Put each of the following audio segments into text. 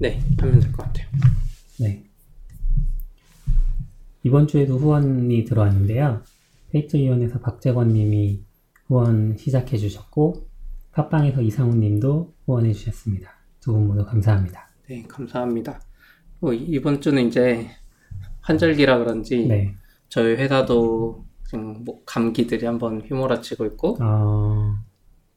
네, 하면 될 것 같아요. 네. 이번 주에도 후원이 들어왔는데요. 페이트리온에서 박재권 님이 후원 시작해 주셨고, 팟빵에서 이상훈 님도 후원해 주셨습니다. 두 분 모두 감사합니다. 네, 감사합니다. 어, 이번 주는 이제 환절기라 그런지 네. 저희 회사도 지금 뭐 감기들이 한번 휘몰아치고 있고 어,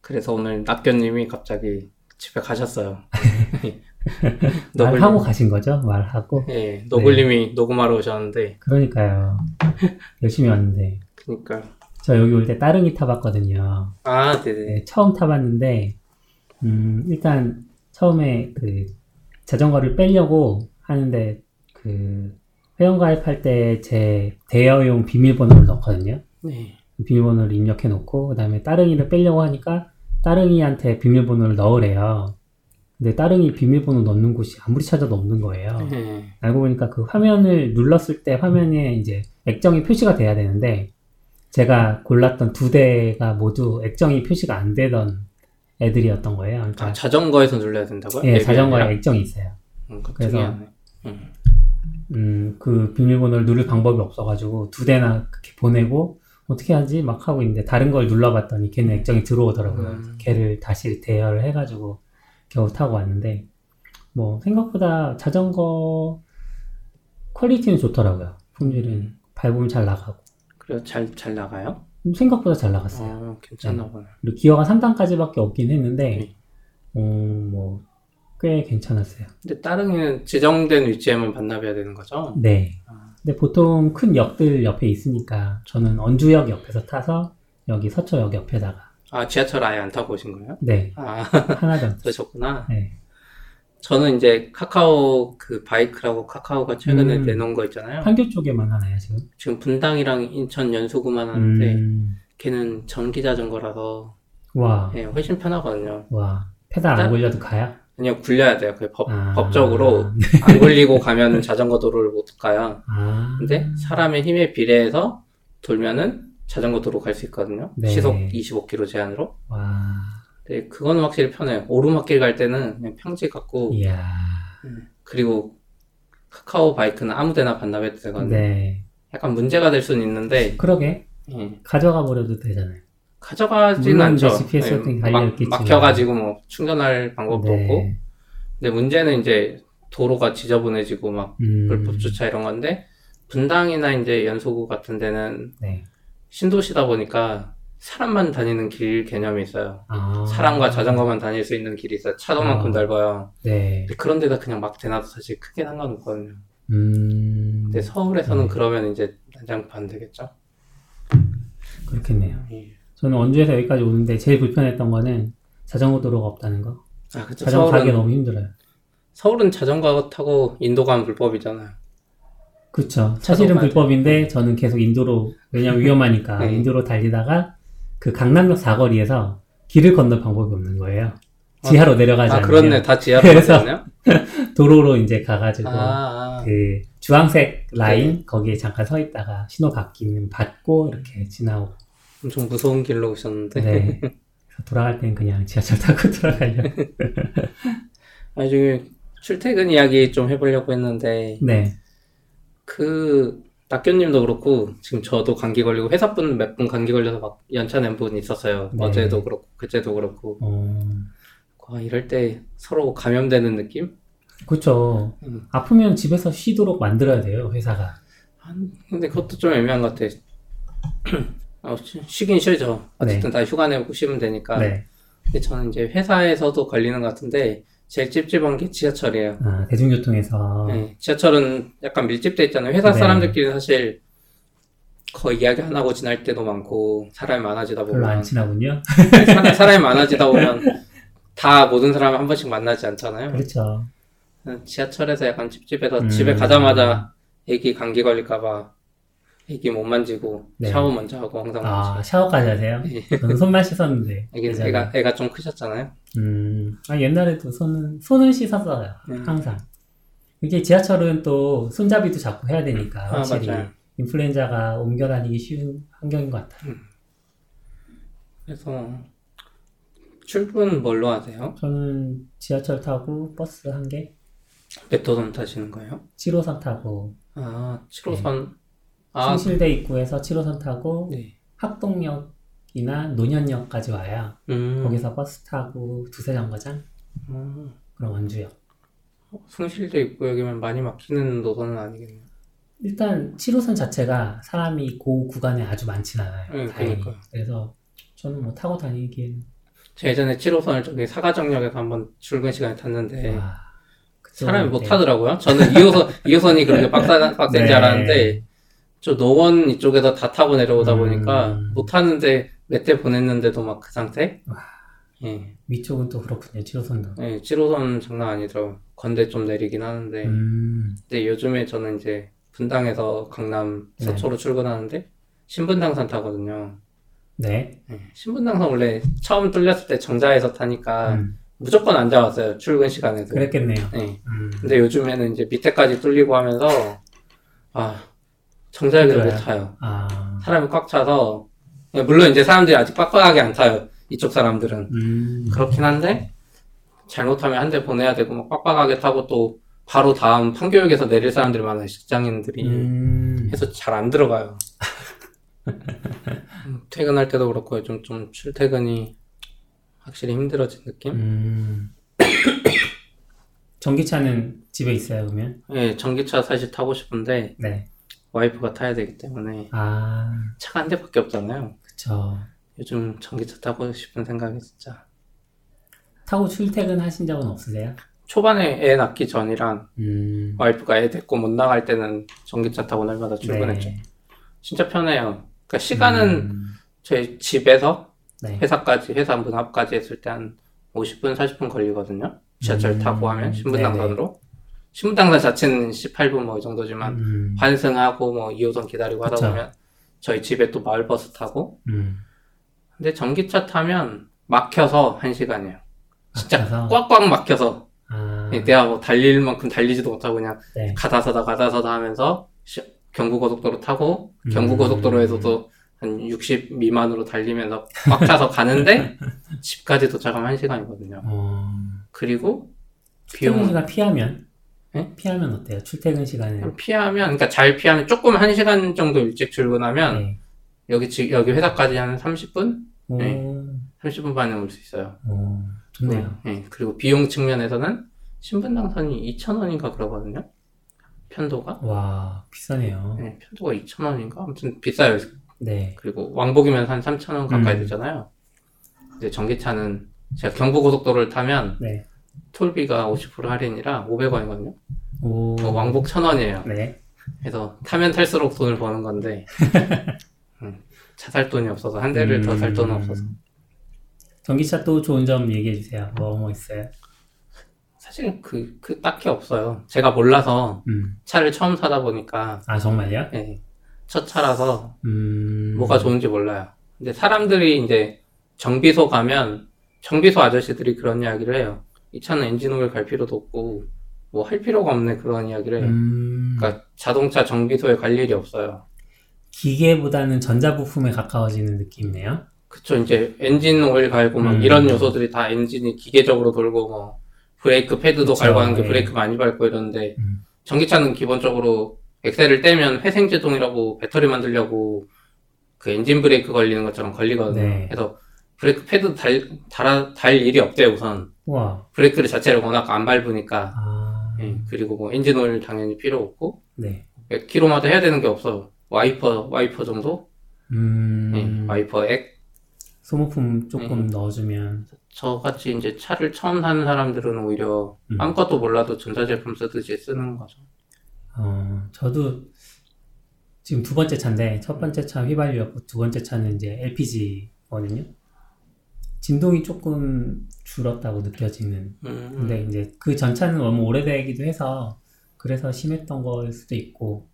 그래서 오늘 낙견님이 갑자기 집에 가셨어요. 말하고 가신 거죠? 말하고? 예, 노글님이 녹음하러 오셨는데 그러니까요. 열심히 왔는데. 그러니까 저 여기 올 때 따릉이 타봤거든요. 아, 네네. 네, 처음 타봤는데, 음, 일단 처음에 그 자전거를 빼려고 하는데, 그 회원가입할 때 제 대여용 비밀번호를 넣거든요. 네. 비밀번호를 입력해 놓고, 그 다음에 따릉이를 빼려고 하니까, 따릉이한테 비밀번호를 넣으래요. 근데 따릉이 비밀번호 넣는 곳이 아무리 찾아도 없는 거예요. 네. 알고 보니까 그 화면을 눌렀을 때 화면에 이제 액정이 표시가 돼야 되는데 제가 골랐던 두 대가 모두 액정이 표시가 안 되던 애들이었던 거예요. 그러니까 아, 자전거에서 눌러야 된다고요? 예, 앱이 자전거에 아니라? 액정이 있어요. 음, 그 그래서-. 음. 음, 그 비밀번호를 누를 방법이 없어가지고 두 대나 그렇게 보내고 어떻게 하지 막 하고 있는데 다른 걸 눌러봤더니 걔는 액정이 들어오더라고요. 음. 걔를 다시 대여를 해가지고 겨우 타고 왔는데 뭐 생각보다 자전거 퀄리티는 좋더라고요. 품질은 밟으면 잘 나가고 그래요? 잘, 잘 나가요? 생각보다 잘 나갔어요. 어, 괜찮나 보네. 그리고 기어가 3단까지밖에 없긴 했는데 네. 어, 뭐 꽤 괜찮았어요. 근데 따릉이는 지정된 위치에만 반납해야 되는 거죠? 네. 아. 근데 보통 큰 역들 옆에 있으니까 저는 언주역 옆에서 타서 여기 서초역 옆에다가 아, 지하철 아예 안 타고 오신 거예요? 네 아, 하나도 안 그러셨구나. 네. 저는 이제 카카오 그 바이크라고 카카오가 최근에 음. 내놓은 거 있잖아요. 판교 쪽에만 하나요 지금? 지금 분당이랑 인천 연수구만 하는데 음, 걔는 전기 자전거라서 와, 예, 훨씬 편하거든요. 와 페달 안 따- 굴려도 가요? 아니요, 굴려야 돼요. 그 법, 아. 법적으로 안 굴리고 가면 자전거 도로를 못 가요. 아, 근데 사람의 힘에 비례해서 돌면은 자전거 도로 갈 수 있거든요. 네. 시속 25km 제한으로. 와, 네, 그건 확실히 편해요. 오르막길 갈 때는 그냥 평지 같고 이야, 그리고 카카오 바이크는 아무 데나 반납해도 되거든요. 네, 약간 문제가 될 수는 있는데 그러게 예, 가져가 버려도 되잖아요. 물론 않죠. GPS 같은 게 예, 막-. 막혀가지고 뭐 충전할 방법도 없고. 네, 근데 문제는 이제 도로가 지저분해지고 막 음, 불법 주차 이런 건데 분당이나 이제 연소구 같은 데는 네, 신도시다 보니까 사람만 다니는 길 개념이 있어요. 아, 사람과 자전거만 다닐 수 있는 길이 있어요. 차도만큼 아. 넓어요. 네, 그런 데다 그냥 막 대놔도 사실 크게 상관없거든요. 음, 근데 서울에서는 네. 그러면 이제 난장판 되겠죠? 그렇겠네요. 예. 저는 원주에서 여기까지 오는데 제일 불편했던 거는 자전거 도로가 없다는 거. 아, 그쵸. 자전거 타기 서울은, 너무 힘들어요. 서울은 자전거 타고 인도 가면 불법이잖아요. 그쵸. 사실은 불법인데 저는 계속 인도로, 왜냐면 위험하니까 네. 인도로 달리다가 그 강남역 사거리에서 길을 건널 방법이 없는 거예요. 지하로 내려가지 아, 않으면 그렇네. 다 지하로 가잖아요? 도로로 이제 가가지고 아, 아. 그 주황색 라인 거기에 잠깐 서 있다가 신호 바뀌면 받고 이렇게 지나고 엄청 무서운 길로 오셨는데. 네. 돌아갈 땐 그냥 지하철 타고 돌아가려고. 아니, 저기, 출퇴근 이야기 좀 해보려고 했는데, 네. 그, 낙교님도 그렇고, 지금 저도 감기 걸리고, 회사분 몇 분 감기 걸려서 막 연차 낸 분 있었어요. 네. 어제도 그렇고, 그제도 그렇고. 어, 와, 이럴 때 서로 감염되는 느낌? 그쵸. 음. 아프면 집에서 쉬도록 만들어야 돼요, 회사가. 한- 근데 그것도 좀 애매한 것 같아. 어, 쉬- 쉬긴 쉬죠. 어쨌든 다 휴가 내고 쉬면 되니까. 네. 근데 저는 이제 회사에서도 걸리는 것 같은데, 제일 찝찝한 게 지하철이에요. 아, 대중교통에서. 네, 지하철은 약간 밀집돼 있잖아요. 회사 네. 사람들끼리 사실 거의 이야기 안 하고 지날 때도 많고, 사람이 많아지다 별로 안 보면, 친하군요. 사, 사람이 많아지다 보면, 다 모든 사람을 한 번씩 만나지 않잖아요. 그렇죠. 지하철에서 약간 찝찝해서 음. 집에 가자마자 애기 감기 걸릴까봐 애기 못 만지고 네. 샤워 먼저 하고 항상 아, 샤워까지 하세요? 저는 손만 씻었는데. 예전에. 애가 애가 좀 크셨잖아요. 음, 아, 옛날에도 손은, 손은 씻었어요. 음. 항상. 이게 지하철은 또 손잡이도 자꾸 해야 되니까. 아 확실히. 맞아요. 인플루엔자가 옮겨 다니기 쉬운 환경인 것 같아요. 그래서 출근 뭘로 하세요? 저는 지하철 타고 버스 한 개? 몇 호선 타시는 거예요? 7호선 타고 아, 7호선. 아, 신실대 입구에서 7호선 타고 네. 학동역이나 논현역까지 와야 음, 거기서 버스 타고 두세 정거장 음, 그럼 원주역. 숭실대 입구역이면 많이 막히는 노선은 아니겠네요. 일단 7호선 자체가 사람이 그 구간에 아주 많진 않아요. 네, 다행히. 그러니까요. 그래서 저는 뭐 타고 다니기엔 제가 예전에 7호선을 저기 사가정역에서 한번 출근 시간에 탔는데 와, 사람이 못 네. 타더라고요. 저는 2호선, 2호선이 그렇게 빡사, 빡센 네. 줄 알았는데 저 노원 이쪽에서 다 타고 내려오다 음. 보니까 못 타는데 몇 대 보냈는데도 막 그 상태? 와. 예. 위쪽은 또 그렇군요. 7호선도. 예, 7호선 장난 아니더라고요. 건대 좀 내리긴 하는데. 음, 근데 요즘에 저는 이제 분당에서 강남 네. 서초로 출근하는데 신분당선 타거든요. 네. 예, 신분당선 원래 처음 뚫렸을 때 정자에서 타니까 음, 무조건 앉아왔어요. 출근 시간에도. 그랬겠네요. 예. 음, 근데 요즘에는 이제 밑에까지 뚫리고 하면서 아 정자역을 못. 타요. 아, 사람이 꽉 차서 물론 이제 사람들이 아직 빡빡하게 안 타요. 이쪽 사람들은 음, 그렇긴 한데 잘못하면 한 대 보내야 되고 막 빡빡하게 타고 또 바로 다음 판교역에서 내릴 사람들이 많아요. 직장인들이 음, 해서 잘 안 들어가요. 음, 퇴근할 때도 그렇고 요즘 좀 출퇴근이 확실히 힘들어진 느낌? 음. 전기차는 집에 있어요, 그러면? 예, 전기차 사실 타고 싶은데 네. 와이프가 타야 되기 때문에 아, 차가 한 대밖에 없잖아요. 그쵸. 요즘 전기차 타고 싶은 생각이 진짜 타고 출퇴근 하신 적은 없으세요? 초반에 애 낳기 전이랑 음, 와이프가 애 데리고 못 나갈 때는 전기차 타고 날마다 출근했죠. 네. 진짜 편해요. 그러니까 시간은 음, 저희 집에서 네. 회사까지 회사 문 앞까지 했을 때 한 50분 40분 걸리거든요. 지하철 음, 타고 하면 신분당선으로 신분당선 자체는 18분 뭐 이 정도지만 음, 환승하고 뭐 2호선 기다리고 하다 그쵸. 보면 저희 집에 또 마을 버스 타고 음, 근데 전기차 타면 막혀서 1시간이에요. 진짜 막혀서? 꽉꽉 막혀서 아, 예, 내가 뭐 달릴 만큼 달리지도 못하고 그냥 네. 가다 서다 가다 서다 하면서 시- 경부고속도로 타고 음. 경부고속도로에서도 한 60 미만으로 달리면서 꽉 차서 가는데 집까지 도착하면 1시간이거든요. 어, 그리고 출퇴근 비용 시간 피하면? 네? 피하면 어때요? 출퇴근 시간에. 피하면 그러니까 잘 피하면 조금 1시간 정도 일찍 출근하면 네. 여기 지- 여기 회사까지 한 30분? 오, 네. 30분 반에 올 수 있어요. 오, 좋네요. 예, 그리고 비용 측면에서는 신분당선이 2,000원인가 그러거든요. 편도가? 와, 비싸네요. 네, 편도가 2,000원인가? 아무튼 비싸요. 네. 그리고 왕복이면 한 3,000원 가까이 음. 되잖아요. 이제 전기차는 제가 경부고속도로를 타면 네. 톨비가 50% 할인이라 500원이거든요. 오, 왕복 1,000원이에요. 네. 그래서 타면 탈수록 돈을 버는 건데 음, 차살 돈이 없어서 한 대를 더살 돈은 음. 없어서 전기차 또 좋은 점 얘기해 주세요. 뭐, 뭐 있어요? 사실 그, 그 딱히 없어요. 제가 몰라서 음. 차를 처음 사다 보니까 아, 정말요? 예, 첫 차라서 음. 뭐가 좋은지 몰라요. 근데 사람들이 이제 정비소 가면 정비소 아저씨들이 그런 이야기를 해요. 이 차는 엔진오일 갈 필요도 없고 뭐 할 필요가 없네 그런 이야기를. 음. 그러니까 자동차 정비소에 갈 일이 없어요. 기계보다는 전자부품에 가까워지는 느낌이네요. 그쵸 이제 엔진 오일 갈고 막 음. 이런 요소들이 다 엔진이 기계적으로 돌고 뭐 브레이크 패드도 그쵸, 갈고 하는 게 예. 브레이크 많이 밟고 이러는데 음. 전기차는 기본적으로 액셀을 떼면 회생제동이라고 배터리 만들려고 그 엔진 브레이크 걸리는 것처럼 걸리거든요. 네. 그래서 브레이크 패드 닳, 닳, 닳 일이 없대요, 우선. 우와. 브레이크를 자체를 워낙 안 밟으니까. 아. 예, 그리고 뭐 엔진 오일 당연히 필요 없고, 네. 몇 킬로마다 해야 되는 게 없어. 와이퍼, 와이퍼 정도? 음. 예, 와이퍼 액. 소모품 조금 음. 넣어주면. 저같이 이제 차를 처음 사는 사람들은 오히려 음. 아무것도 몰라도 전자제품 쓰듯이 쓰는 거죠. 어, 저도 지금 두 번째 차인데, 첫 번째 차 휘발유였고, 두 번째 차는 이제 LPG거든요. 진동이 조금 줄었다고 느껴지는. 음, 근데 이제 그 전 차는 너무 오래되기도 해서, 그래서 심했던 거일 수도 있고,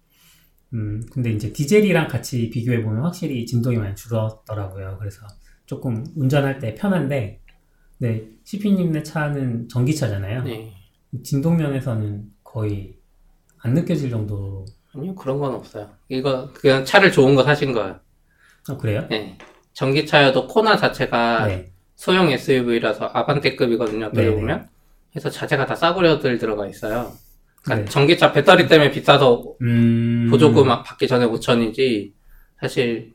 음, 근데 이제 디젤이랑 같이 비교해 보면 확실히 진동이 많이 줄었더라고요. 그래서 조금 운전할 때 편한데, 네, 시피님네 차는 전기차잖아요. 네. 진동 면에서는 거의 안 느껴질 정도로. 아니요, 그런 건 없어요. 이거, 그냥 차를 좋은 거 사신 거예요. 아, 그래요? 예. 전기차여도 코나 자체가 네. 소형 SUV라서 아반떼급이거든요. 어떻게 네네. 보면. 그래서 자재가 다 싸구려들 들어가 있어요. 그러니까 네. 전기차 배터리 때문에 비싸서 음. 보조금 막 받기 전에 5천이지 사실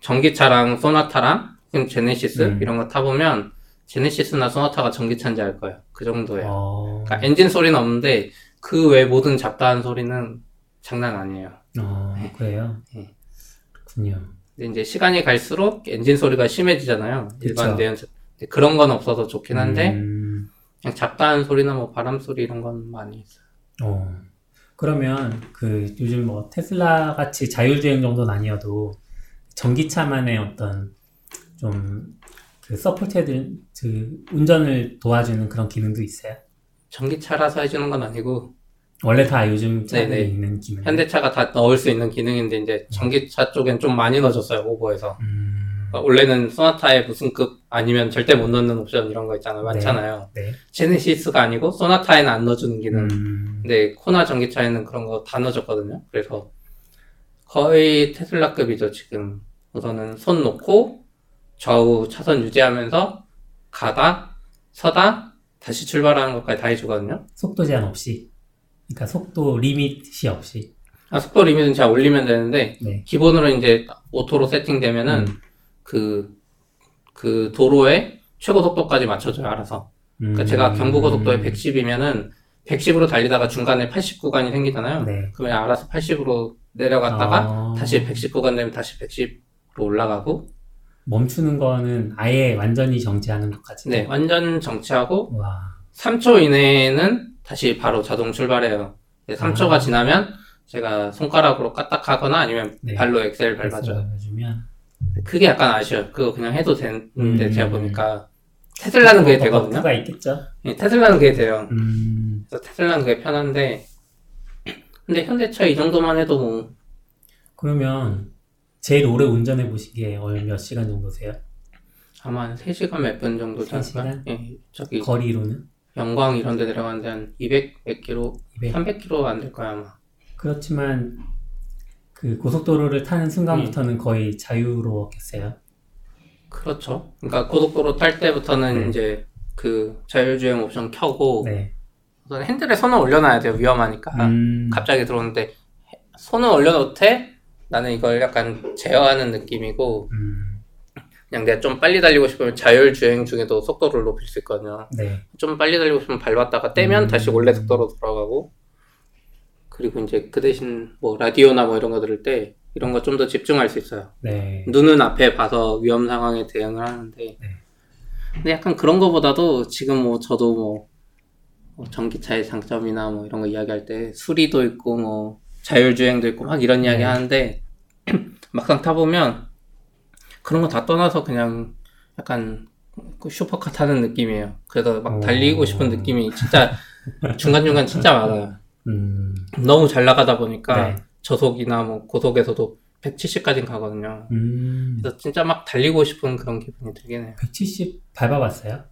전기차랑 소나타랑 제네시스 음. 이런 거 타보면 제네시스나 소나타가 전기차인지 알 거예요. 그 정도예요. 어. 그러니까 엔진 소리는 없는데 그 외 모든 잡다한 소리는 장난 아니에요. 어, 그래요? 네. 그렇군요. 근데 이제 시간이 갈수록 엔진 소리가 심해지잖아요. 일반 그쵸. 내연차. 근데 그런 건 없어서 좋긴 한데 음, 그냥 잡다한 소리나 뭐 바람 소리 이런 건 많이 있어요. 어. 그러면 그 요즘 뭐 테슬라 같이 자율주행 정도는 아니어도 전기차만의 어떤 좀 그 support해드 그 운전을 도와주는 그런 기능도 있어요? 전기차라서 해주는 건 아니고 원래 다 요즘 차들이 네네. 있는 기능. 현대차가 다 넣을 수 있는 기능인데 이제 전기차 쪽엔 좀 많이 넣어줬어요 오버해서. 음, 원래는 소나타에 무슨 급 아니면 절대 못 넣는 옵션 이런 거 있잖아요. 많잖아요. 네. 제네시스가 아니고 소나타에는 안 넣어주는 기능. 음, 근데 코나 전기차에는 그런 거 다 넣어줬거든요. 그래서 거의 테슬라급이죠 지금. 우선은 손 놓고 좌우 차선 유지하면서 가다 서다 다시 출발하는 것까지 다 해주거든요. 속도 제한 없이. 그러니까 속도 리밋이 없이. 아, 속도 limit은 제가 올리면 되는데 네. 기본으로 이제 auto로 세팅되면은 음. 그, 그 도로의 최고 속도까지 맞춰줘요, 알아서. 그러니까 음, 제가 경부고속도에 110이면은 110으로 달리다가 중간에 80 구간이 생기잖아요. 네. 그러면 알아서 80으로 내려갔다가 아. 다시 110 구간 되면 다시 110으로 올라가고 멈추는 거는 아예 완전히 정지하는 것까지. 네, 완전 정지하고 와. 3초 이내에는 다시 바로 자동 출발해요. 3초가 아. 지나면 제가 손가락으로 까딱하거나 아니면 네. 발로 엑셀 밟아줘요. 밟아주면. 그게 약간 아쉬워요. 그거 그냥 해도 되는데 음. 제가 보니까 테슬라는 그게 되거든요. 버프가 있겠죠. 예, 테슬라는 그게 돼요. 음, 그래서 테슬라는 그게 편한데 근데 현대차 이 정도만 해도 뭐 그러면 제일 오래 운전해 보신 게얼몇 시간 정도세요? 아마 한 3시간 몇 분 정도? 시간? 예, 저기 거리로는? 영광 이런 데 내려가는데 한 200, 100km, 200. 300km 안 될 거야 아마. 그렇지만 그 고속도로를 타는 순간부터는 거의 자유로웠겠어요. 그렇죠. 그러니까 고속도로 탈 때부터는 네. 이제 그 자율주행 옵션 켜고 네. 우선 핸들에 손을 올려놔야 돼요. 위험하니까. 음, 갑자기 들어오는데 손을 올려놓되 나는 이걸 약간 제어하는 느낌이고 음, 그냥 내가 좀 빨리 달리고 싶으면 자율주행 중에도 속도를 높일 수 있거든요. 네. 좀 빨리 달리고 싶으면 밟았다가 떼면 음. 다시 원래 속도로 돌아가고 그리고 이제 그 대신 뭐 라디오나 뭐 이런 거 들을 때 이런 거 좀 더 집중할 수 있어요. 네. 눈은 앞에 봐서 위험 상황에 대응을 하는데 근데 약간 그런 거보다도 지금 뭐 저도 뭐, 뭐 전기차의 장점이나 뭐 이런 거 이야기할 때 수리도 있고 뭐 자율주행도 있고 막 이런 이야기 네. 하는데 막상 타보면 그런 거 다 떠나서 그냥 약간 그 슈퍼카 타는 느낌이에요. 그래서 막 오. 달리고 싶은 느낌이 진짜 중간중간 진짜 많아요. 음, 너무 잘 나가다 보니까 네. 저속이나 뭐 고속에서도 170까지는 가거든요. 음, 그래서 진짜 막 달리고 싶은 그런 기분이 들긴 해요. 170 밟아봤어요?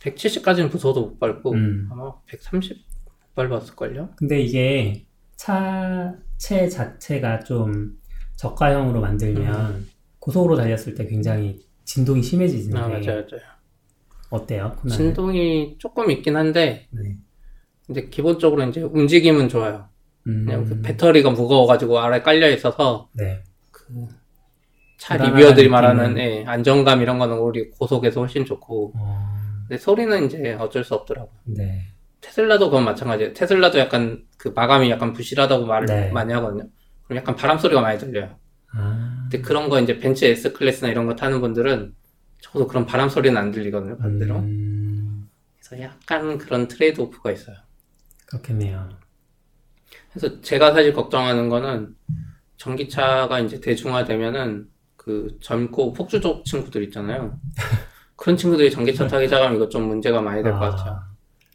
170까지는 무서워도 못 밟고 음. 아마 130 밟았을걸요? 근데 이게 차체 자체가 좀 저가형으로 만들면 고속으로 달렸을 때 굉장히 진동이 심해지는데 아 맞아요 맞아요 어때요? 코나는? 진동이 조금 있긴 한데 네. 근데 기본적으로 이제 움직임은 좋아요. 음, 그냥 그 배터리가 무거워가지고 아래 깔려 있어서 네. 차 불안한 리뷰어들이 말하는 예, 안정감 이런 거는 우리 고속에서 훨씬 좋고. 어, 근데 소리는 이제 어쩔 수 없더라고요. 네. 테슬라도 그건 마찬가지예요. 테슬라도 약간 그 마감이 약간 부실하다고 말을 네. 많이 하거든요. 그럼 약간 바람 소리가 많이 들려요. 아, 근데 그런 거 이제 벤츠 S 클래스나 이런 거 타는 분들은 적어도 그런 바람 소리는 안 들리거든요 반대로. 음, 그래서 약간 그런 트레이드 오프가 있어요 그렇겠네요. 그래서 제가 사실 걱정하는 거는 전기차가 이제 대중화되면은 그 젊고 폭주족 친구들 있잖아요. 그런 친구들이 전기차 타기 시작하면 이거 좀 문제가 많이 될것 같아요.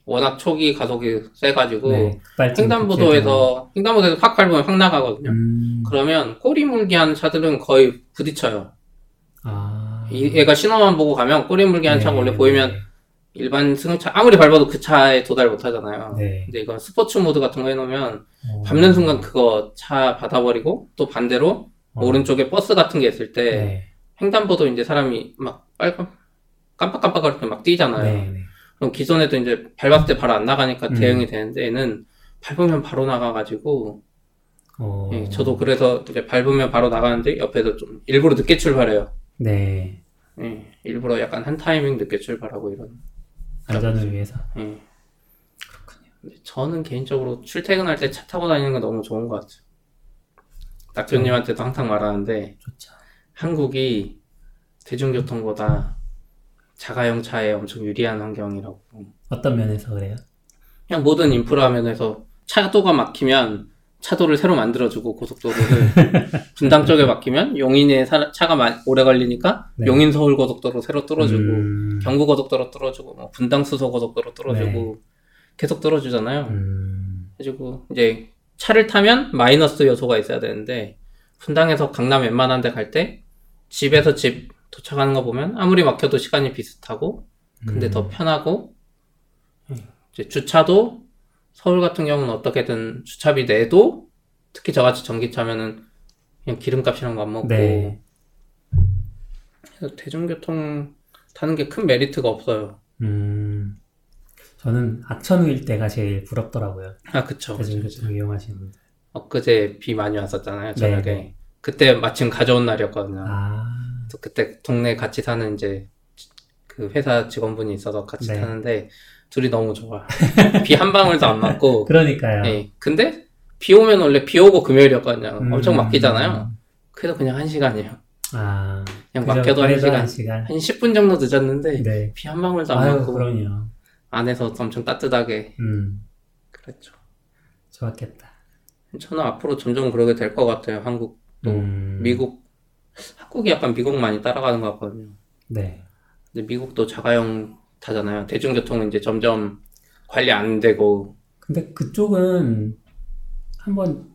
워낙 초기 가속이 세가지고 네, 횡단보도에서 횡단보도에서 확 밟으면 확 나가거든요. 음, 그러면 꼬리 물기 하는 차들은 거의 부딪혀요. 아, 이 얘가 신호만 보고 가면 꼬리 물기 하는 차가 네, 원래 보이면 일반 승용차 아무리 밟아도 그 차에 도달 못 하잖아요. 네. 근데 이건 스포츠 모드 같은 거 해놓으면 어, 밟는 순간 그거 차 받아버리고 또 반대로 어, 오른쪽에 버스 같은 게 있을 때 네, 횡단보도 이제 사람이 막 빨간 깜빡깜빡거릴 때막 뛰잖아요. 네, 네. 그럼 기존에도 이제 밟았을 때 바로 안 나가니까 음. 대응이 되는데 얘는 밟으면 바로 나가가지고 어, 예, 저도 그래서 이제 밟으면 바로 나가는데 옆에서 좀 일부러 늦게 출발해요. 네. 예, 일부러 약간 한 타이밍 늦게 출발하고 이런. 안전을 위해서. 예. 근데 저는 개인적으로 출퇴근할 때 차 타고 다니는 게 너무 좋은 것 같아요. 낙교님한테도 항상 말하는데 좋죠. 한국이 대중교통보다 자가용 차에 엄청 유리한 환경이라고. 어떤 면에서 그래요? 그냥 모든 인프라 면에서 차도가 막히면 차도를 새로 만들어주고 고속도로를 분당 쪽에 막히면 용인에 사- 차가 마- 오래 걸리니까 네. 용인 서울 고속도로 새로 뚫어주고 음, 경부 고속도로 뚫어주고 뭐 분당 수서 고속도로 뚫어주고 계속 뚫어주잖아요. 음, 그래가지고 이제 차를 타면 마이너스 요소가 있어야 되는데 분당에서 강남 웬만한 데 갈 때 집에서 집 도착하는 거 보면 아무리 막혀도 시간이 비슷하고 근데 음. 더 편하고 이제 주차도 서울 같은 경우는 어떻게든 주차비 내도 특히 저같이 전기차면은 그냥 기름값 이런 거안 먹고 네. 그래서 대중교통 타는 게 큰 메리트가 없어요. 음, 저는 악천후 일대가 제일 부럽더라고요. 아 그쵸. 대중교통 이용하시는 분들. 엊그제 비 많이 왔었잖아요. 저녁에. 네. 그때 마침 가져온 날이었거든요. 아, 그때 동네 같이 사는 이제 그 회사 직원분이 있어서 같이 네. 타는데 둘이 너무 좋아. 비 한 방울도 안 맞고. 그러니까요. 예. 근데 비 오면 원래 비 오고 금요일이었거든요. 음, 엄청 막히잖아요. 그래도 그냥 한 시간이에요. 아, 그냥. 막혀도 한 시간. 한 시간. 한 10분 정도 늦었는데 네. 비 한 방울도 안 아유, 맞고 그럼요. 안에서 엄청 따뜻하게 음, 그랬죠. 좋았겠다. 저는 앞으로 점점 그러게 될 것 같아요. 한국도 음, 미국 한국이 약간 미국 많이 따라가는 것 같거든요. 네. 근데 미국도 자가용 타잖아요. 대중교통은 이제 점점 관리 안 되고 근데 그쪽은 한번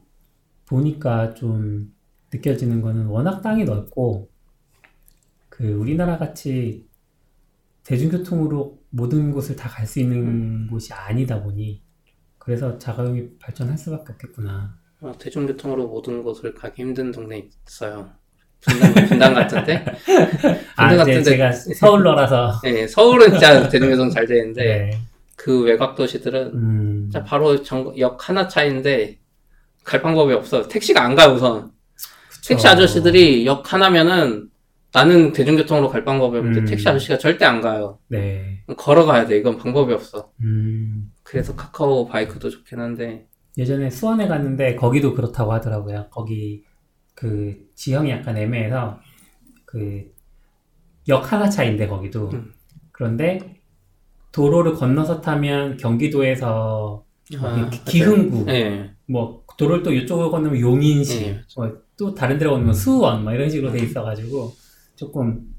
보니까 좀 느껴지는 거는 워낙 땅이 넓고 그 우리나라 같이 대중교통으로 모든 곳을 다 갈 수 있는 곳이 아니다 보니 그래서 자가용이 발전할 수밖에 없겠구나. 어, 대중교통으로 모든 곳을 가기 힘든 동네 있어요. 분당, 분당 같은데? 아, 분당 이제 같은데 제가 서울러라서 네, 서울은 진짜 대중교통 잘 되는데 네. 그 외곽 도시들은 음, 바로 정- 역 하나 차인데 갈 방법이 없어. 택시가 안 가요 우선. 그쵸. 택시 아저씨들이 역 하나면은 나는 대중교통으로 갈 방법이 없는데 음. 택시 아저씨가 절대 안 가요. 네. 걸어가야 돼. 이건 방법이 없어. 음, 그래서 카카오 바이크도 좋긴 한데 예전에 수원에 갔는데 거기도 그렇다고 하더라고요. 거기 그 지형이 약간 애매해서 그 역 하나 차인데 거기도 음. 그런데 도로를 건너서 타면 경기도에서 아, 기- 기흥구 네. 뭐 도로를 또 이쪽으로 건너면 용인시 네. 뭐또 다른 데로 건너면 수원 뭐 이런 식으로 돼 있어가지고 조금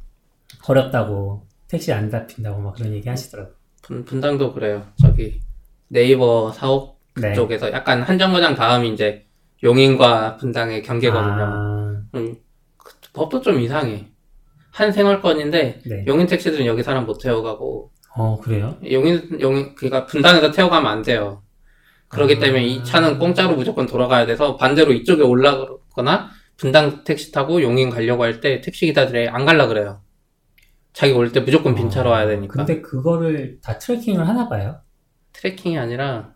어렵다고 택시 안 잡힌다고 막 그런 얘기 하시더라고요. 분, 분당도 그래요. 저기 네이버 사옥 네. 쪽에서 약간 한정거장 다음이 이제 용인과 분당의 경계거든요. 아, 음, 그 법도 좀 이상해. 한 생활권인데 네. 용인 택시들은 여기 사람 못 태워가고 어 그래요? 용인 용인 그러니까 분당에서 태워가면 안 돼요. 그렇기 아. 때문에 이 차는 공짜로 무조건 돌아가야 돼서 반대로 이쪽에 올라거나 분당 택시 타고 용인 가려고 할 때 택시 기사들이 안 갈라 그래요. 자기 올때 무조건 빈 차로 와야 되니까. 근데 그거를 다 tracking을 하나 봐요? tracking이 아니라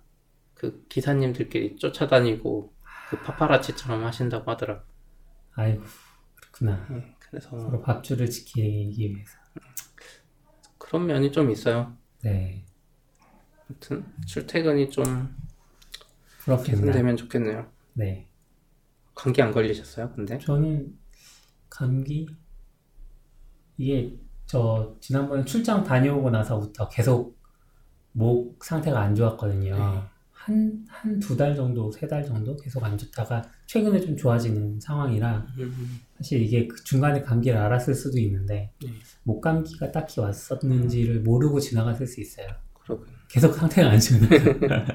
그 기사님들끼리 쫓아다니고 그 파파라치처럼 하신다고 하더라고. 아이고 그렇구나. 네, 그래서 서로 밥줄을 지키기 위해서. 그런 면이 좀 있어요. 네. 아무튼 출퇴근이 좀. 개선되면 좋겠네요. 네. 감기 안 걸리셨어요? 근데 저는 감기 이게 저 지난번에 출장 다녀오고 나서부터 계속 목 상태가 안 좋았거든요. 네. 한, 한 두 달 정도, 세 달 정도 계속 안 좋다가 최근에 좀 좋아지는 상황이라 음, 사실 이게 그 중간에 감기를 알았을 수도 있는데 네. 목 감기가 딱히 왔었는지를 모르고 지나갔을 수 있어요. 그러군. 계속 상태가 안 좋으니까.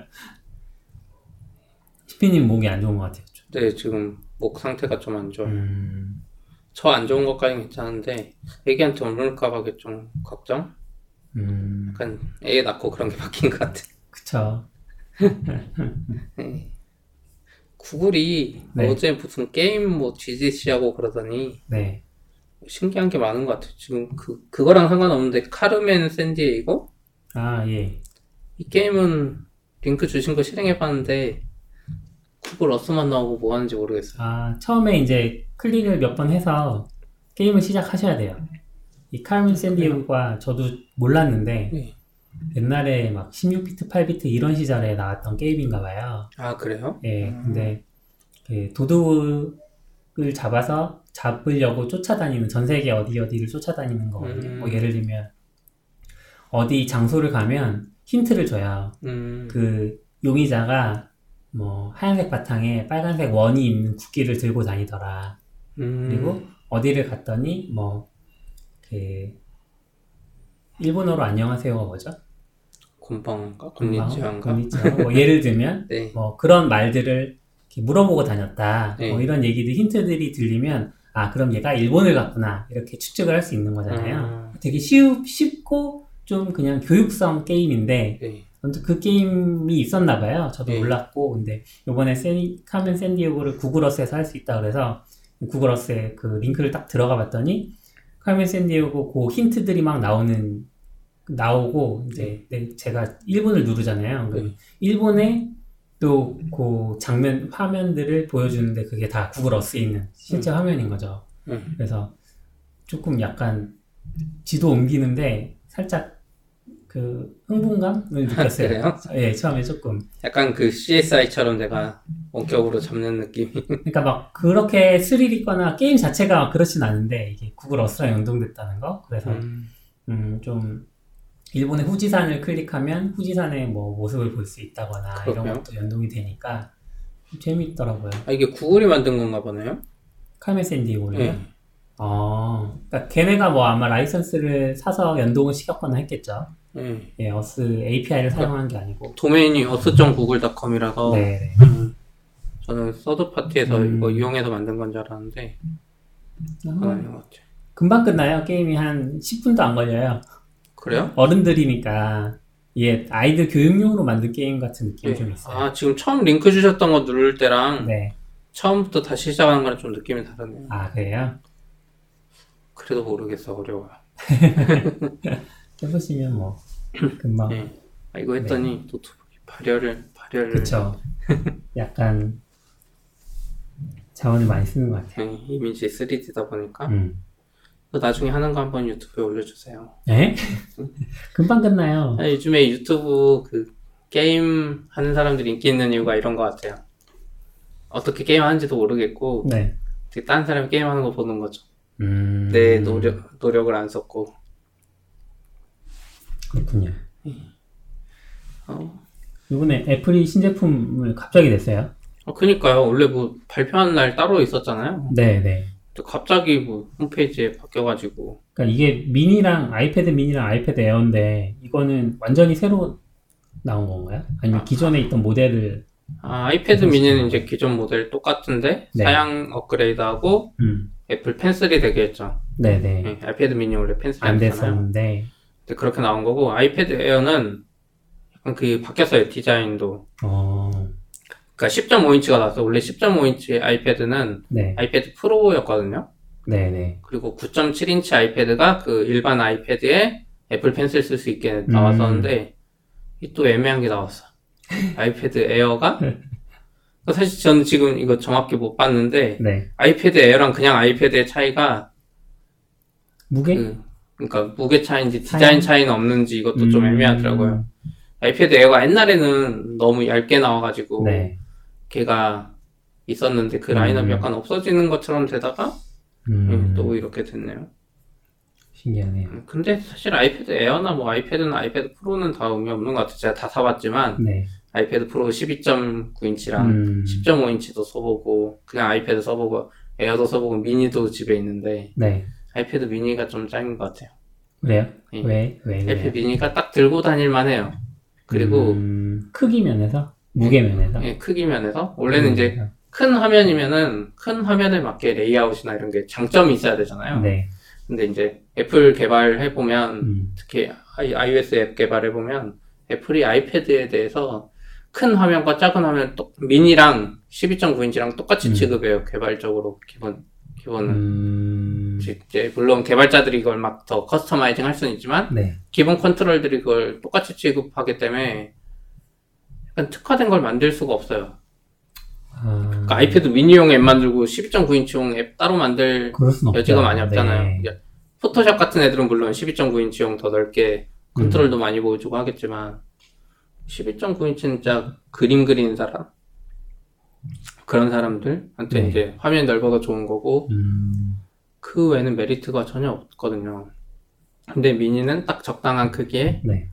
히피님 목이 안 좋은 것 같아요. 좀. 네, 지금 목 상태가 좀 안 좋아요. 음, 저안 좋은 것까지는 괜찮은데 애기한테 옮을까 봐 좀 걱정? 음, 약간 애 낳고 그런 게 바뀐 것 같아. 그쵸. 네. 구글이 네. 어제 무슨 게임 뭐 GDC하고 그러더니 네. 신기한 게 많은 것 같아요. 지금 그, 그거랑 상관없는데 카르멘 샌디에이고? 아, 예. 이 게임은 링크 주신 거 실행해봤는데 구글 어스만 나오고 뭐 하는지 모르겠어요. 아, 처음에 이제 클릭을 몇 번 해서 게임을 시작하셔야 돼요. 이 카르멘 샌디에고가 저도 몰랐는데 네. 옛날에 막 16비트, 8비트 이런 시절에 나왔던 게임인가 봐요. 아 그래요? 예, 음. 근데 그 도둑을 잡아서 잡으려고 쫓아다니는 전 세계 어디 어디를 쫓아다니는 거거든요. 음. 뭐 예를 들면 어디 장소를 가면 힌트를 줘요. 음, 그 용의자가 뭐 하얀색 바탕에 빨간색 원이 있는 국기를 들고 다니더라. 음, 그리고 어디를 갔더니 뭐그 일본어로 안녕하세요가 뭐죠? 곤니치한가? 곤니치와. 뭐 예를 들면 네. 뭐 그런 말들을 물어보고 다녔다. 네. 뭐 이런 얘기들 힌트들이 들리면 아 그럼 얘가 일본을 갔구나 이렇게 추측을 할 수 있는 거잖아요. 음, 되게 쉬우, 쉽고 좀 그냥 교육성 게임인데 네. 아무튼 그 게임이 있었나 봐요. 저도 네. 몰랐고 근데 이번에 세니, 카멘 샌디에고를 구글어스에서 할 수 있다 그래서 구글어스에 그 링크를 딱 들어가 봤더니 카멘 샌디에고 그 힌트들이 막 나오는 나오고 이제 네, 제가 1분을 누르잖아요. 그럼 네. 일본의 또그 장면 화면들을 보여주는데 그게 다 구글 어스에 있는 실제 화면인 거죠. 음. 그래서 조금 약간 지도 옮기는데 살짝 그 흥분감을 느꼈어요. 그래요? 예, 처음에 조금. 약간 그 CSI처럼 내가 원격으로 잡는 느낌이. 그러니까 막 그렇게 스릴 있거나 게임 자체가 막 그렇진 않은데 이게 구글 어스랑 연동됐다는 거. 그래서 음, 음, 좀 일본의 후지산을 클릭하면 후지산의 뭐 모습을 볼 수 있다거나 이런 그렇군요. 것도 연동이 되니까 좀 재밌더라고요. 아 이게 구글이 만든 건가 보네요. 카메 샌디에고를요. 네. 아, 그러니까 걔네가 뭐 아마 라이선스를 사서 연동을 시켰거나 했겠죠. 네. 예, 어스 API를 사용한 게 아니고. 도메인이 어스.google.com이라서 네, 네. 음, 저는 서드 파티에서 음. 이거 이용해서 만든 건 줄 알았는데 그건 아닌 것 같아요. 금방 끝나요. 게임이 한 10분도 안 걸려요. 그래요? 어른들이니까 이게 아이들 교육용으로 만든 게임 같은 느낌이 좀 있어요. 아 지금 처음 링크 주셨던 거 누를 때랑 네. 처음부터 다시 시작하는 거랑 좀 느낌이 다르네요. 아, 그래요? 그래도 모르겠어 어려워요. 해보시면 뭐, 금방. 네. 아, 이거 했더니 노트북이 발열을 발열을 그쵸. 약간 자원을 많이 쓰는 것 같아요. 네, 이미지 3D다 보니까 음. 그 나중에 하는 거 한번 유튜브에 올려주세요. 네? 금방 끝나요. 아, 요즘에 유튜브 그 게임 하는 사람들이 인기 있는 이유가 이런 것 같아요. 어떻게 게임 하는지도 모르겠고 네. 되게 다른 사람이 게임 하는 거 보는 거죠. 음. 내 노력 노력을 안 썼고. 그렇군요. 어, 이번에 애플이 신제품을 갑자기 냈어요. 어, 그니까요. 원래 뭐 발표하는 날 따로 있었잖아요. 네, 네. 갑자기 뭐 홈페이지에 바뀌어가지고 그러니까 이게 미니랑 아이패드 미니랑 아이패드 에어인데 이거는 완전히 새로 나온 건가요? 아니면 아. 기존에 있던 모델을 아, 아이패드 미니는 이제 기존 모델 똑같은데 네. 사양 업그레이드하고 음. 애플 펜슬이 되게 했죠. 네, 네. 네, 아이패드 미니 원래 펜슬이 안. 됐었는데. 그렇게 나온 거고 아이패드 에어는 약간 그 바뀌었어요 디자인도. 어. 그러니까 10.5인치가 나왔어. 원래 10.5인치 아이패드는 네. 아이패드 프로였거든요. 네, 네. 그리고 9.7인치 아이패드가 그 일반 아이패드에 애플 펜슬 쓸 수 있게 음. 나왔었는데 이 또 애매한 게 나왔어. 아이패드 에어가 사실 저는 지금 이거 정확히 못 봤는데 네. 아이패드 에어랑 그냥 아이패드의 차이가 무게? 그, 그러니까 무게 차이인지? 디자인 차이 는 없는지 이것도 좀 음. 애매하더라고요. 아이패드 에어가 옛날에는 너무 얇게 나와가지고 네. 걔가 있었는데 그 음. 라인업이 약간 없어지는 것처럼 되다가 음. 음, 또 이렇게 됐네요. 신기하네요. 음, 근데 사실 아이패드 에어나 뭐 아이패드나 아이패드 프로는 다 의미 없는 것 같아요. 제가 다 사봤지만 네. 아이패드 프로 12.9인치랑 음. 10.5인치도 써보고 그냥 아이패드 써보고 에어도 써보고 미니도 집에 있는데 네. 아이패드 미니가 좀 짱인 것 같아요. 그래요? 예. 왜? 왜? 아이패드 미니가 딱 들고 다닐만 해요. 그리고 음, 크기 면에서? 무게 면에서? 예, 크기 면에서 원래는 음, 이제 큰 화면이면은 큰 화면에 맞게 레이아웃이나 이런 게 장점이 있어야 되잖아요. 네. 근데 이제 애플 개발해 보면 음. 특히 iOS 앱 개발해 보면 애플이 아이패드에 대해서 큰 화면과 작은 화면 똑 미니랑 12.9인치랑 똑같이 음. 취급해요. 개발적으로 기본 기본은 음. 이제 물론 개발자들이 이걸 막 더 customizing 할 수는 있지만 네. 기본 컨트롤들이 그걸 똑같이 취급하기 때문에 특화된 걸 만들 수가 없어요. 아, 그러니까 아이패드 미니용 앱 만들고 12.9인치용 앱 따로 만들. 여지가 많이 없잖아요. 네. 이제 포토샵 같은 애들은 물론 12.9인치용 더 넓게 컨트롤도 많이 보여주고 하겠지만 12.9인치는 진짜 그림 그리는 사람 그런 사람들한테 네. 이제 화면이 넓어서 좋은 거고 음, 그 외에는 메리트가 전혀 없거든요. 근데 미니는 딱 적당한 크기에 네.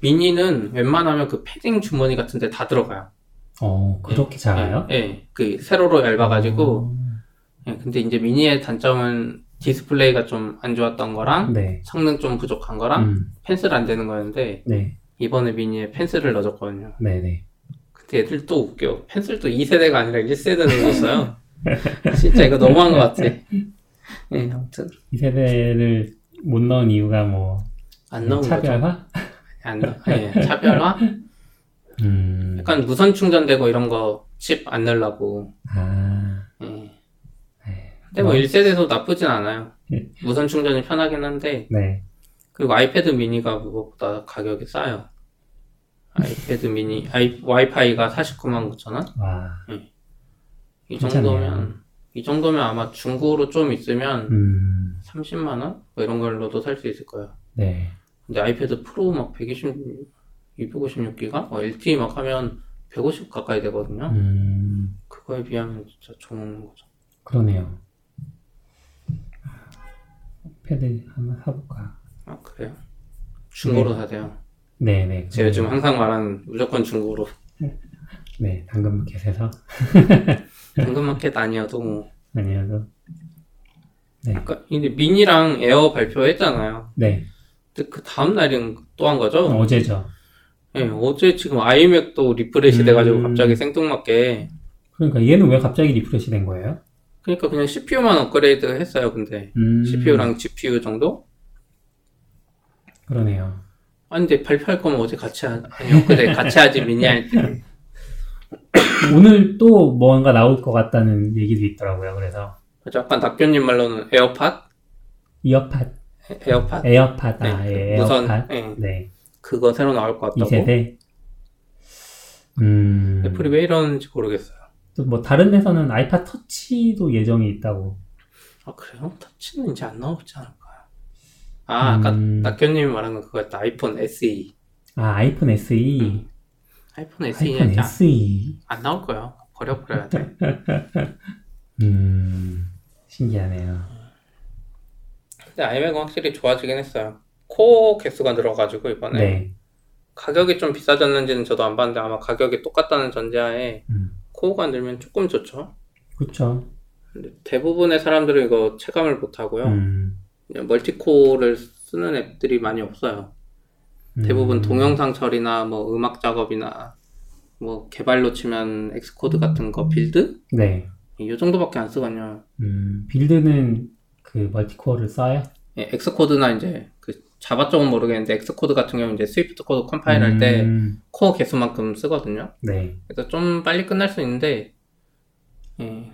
미니는 웬만하면 그 패딩 주머니 같은 데 다 들어가요. 어, 그렇게 작아요? 예, 예. 그 세로로 얇아가지고 어, 예, 근데 이제 미니의 단점은 디스플레이가 좀 안 좋았던 거랑 네. 성능 좀 부족한 거랑 음, 펜슬 안 되는 거였는데 네. 이번에 미니에 펜슬을 넣어줬거든요. 네, 네. 근데 애들 또 웃겨. 펜슬도 2세대가 아니라 1세대를 넣었어요. 진짜 이거 너무한 것 같아. 예, 아무튼 이 세대를 못 넣은 이유가 뭐 안 넣은 거죠. 차별화? 안 넣, 예, 차별화? 음, 약간 무선 충전되고 이런 거 칩 안 넣으려고. 아, 예. 네. 근데 뭐 1세대도 나쁘진 않아요. 예. 무선 충전이 편하긴 한데 네. 그리고 아이패드 미니가 무엇보다 가격이 싸요. 아이패드 미니, 아이, 와이파이가 49만 9천 원? 와, 이 괜찮네요. 정도면, 이 정도면 아마 중고로 좀 있으면 음, 30만 원? 뭐 이런 걸로도 살 수 있을 거예요. 네. 근데 아이패드 프로 막 120, 256기가? 뭐 LTE 막 하면 150 가까이 되거든요. 음, 그거에 비하면 진짜 좋은 거죠. 그러네요. 패드 한번 사볼까? 아, 그래요? 중고로 사세요. 네, 네. 제가 요즘 항상 말하는 무조건 중고로. 네, 당근마켓에서 당근마켓 아니어도 뭐. 아니어도 그러니까 근데 미니랑 에어 발표했잖아요. 네, 근데 그 다음 날인 또 한 거죠? 어제죠. 예, 어제 지금 아이맥도 refresh 음. 돼가지고 갑자기 생뚱맞게. 그러니까 얘는 왜 갑자기 refresh 된 거예요? 그러니까 그냥 CPU만 업그레이드 했어요, 근데. 음, CPU랑 GPU 정도? 그러네요. 아, 근데 발표할 거면 어제 같이 하, 아니, 엊그제 같이 하지, 미니 할 때. 오늘 또 뭔가 나올 것 같다는 얘기도 있더라고요. 그래서 약간 낙교님 말로는 에어팟? 이어팟, 에- 에어팟? 에어팟, 아, 네, 예, 무선, 에어팟. 예, 네, 그거 새로 나올 것 같다고. 2세대. 음, 애플이 왜 이러는지 모르겠어요. 또 뭐 다른 데서는 아이팟 터치도 예정이 있다고. 아, 그래요? 터치는 이제 안 나오지 않을까요? 아, 아까 음. 낙교님이 말한 건 그거였다. 아이폰 SE. 아, 아이폰 SE. 음, 아이폰 SE는 아이폰 SE. 안 나올 거예요. 버려버려야 돼. 음, 신기하네요. 근데 아이맥은 확실히 좋아지긴 했어요. 코어 개수가 늘어가지고 이번에 네. 가격이 좀 비싸졌는지는 저도 안 봤는데 아마 가격이 똑같다는 전제하에 음, 코어가 늘면 조금 좋죠. 근데 대부분의 사람들은 이거 체감을 못 하고요. 음, multi-core를 쓰는 앱들이 많이 없어요. 대부분 음, 동영상 처리나 뭐 음악 작업이나 뭐 개발로 치면 Xcode 같은 거 build 네. 이 정도밖에 안 쓰거든요. 음, build는 그 multi-core를 써요? 예, Xcode나 이제 그 자바 쪽은 모르겠는데 Xcode 같은 경우는 이제 Swift 코드 compile 할때 음, 코어 개수만큼 쓰거든요. 네. 그래서 좀 빨리 끝날 수 있는데, 예.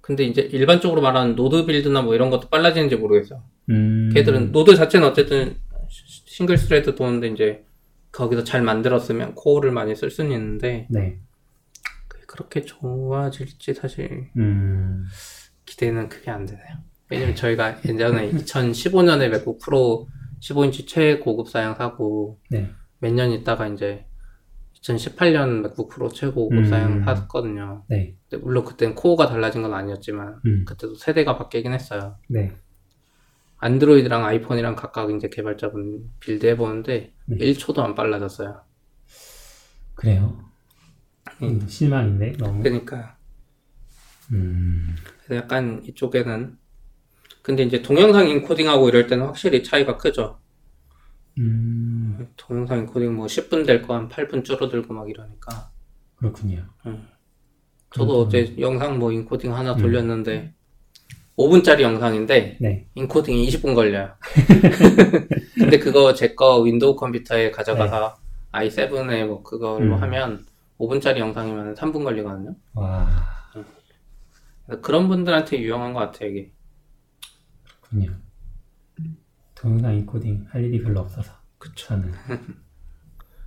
근데 이제 일반적으로 말하는 Node build나 뭐 이런 것도 빨라지는지 모르겠어요. 음, 걔들은 Node 자체는 어쨌든 시- single thread 도는데 이제 거기서 잘 만들었으면 코어를 많이 쓸 수는 있는데 네. 그렇게 좋아질지 사실 음, 기대는 크게 안 되네요. 왜냐면 저희가 예전에 2015년에 맥북 프로 15인치 최고급 사양 사고 네. 몇 년 있다가 이제 2018년 맥북 프로 최고급 음. 사양 샀거든요. 네. 물론 그땐 코어가 달라진 건 아니었지만 음, 그때도 세대가 바뀌긴 했어요. 네. 안드로이드랑 아이폰이랑 각각 이제 개발자분 build 해보는데 네. 1초도 안 빨라졌어요. 그래요. 음, 실망인데, 너무. 그러니까 음, 그래서 약간 이쪽에는 근데 이제 동영상 encoding하고 이럴 때는 확실히 차이가 크죠. 음, 동영상 인코딩 뭐 10분 될 거 한 8분 줄어들고 막 이러니까. 그렇군요. 저도 어제 영상 뭐 인코딩 하나 돌렸는데 5분짜리 영상인데 네. encoding이 20분 걸려요. 근데 그거 제 거 윈도우 컴퓨터에 가져가서 i7에 뭐 그걸로 음. 하면 5분짜리 영상이면 3분 걸리거든요. 와, 그래서 그런 분들한테 유용한 것 같아요, 이게. 그렇군요. 동영상 인코딩 할 일이 별로 없어서. 그쵸. 저는.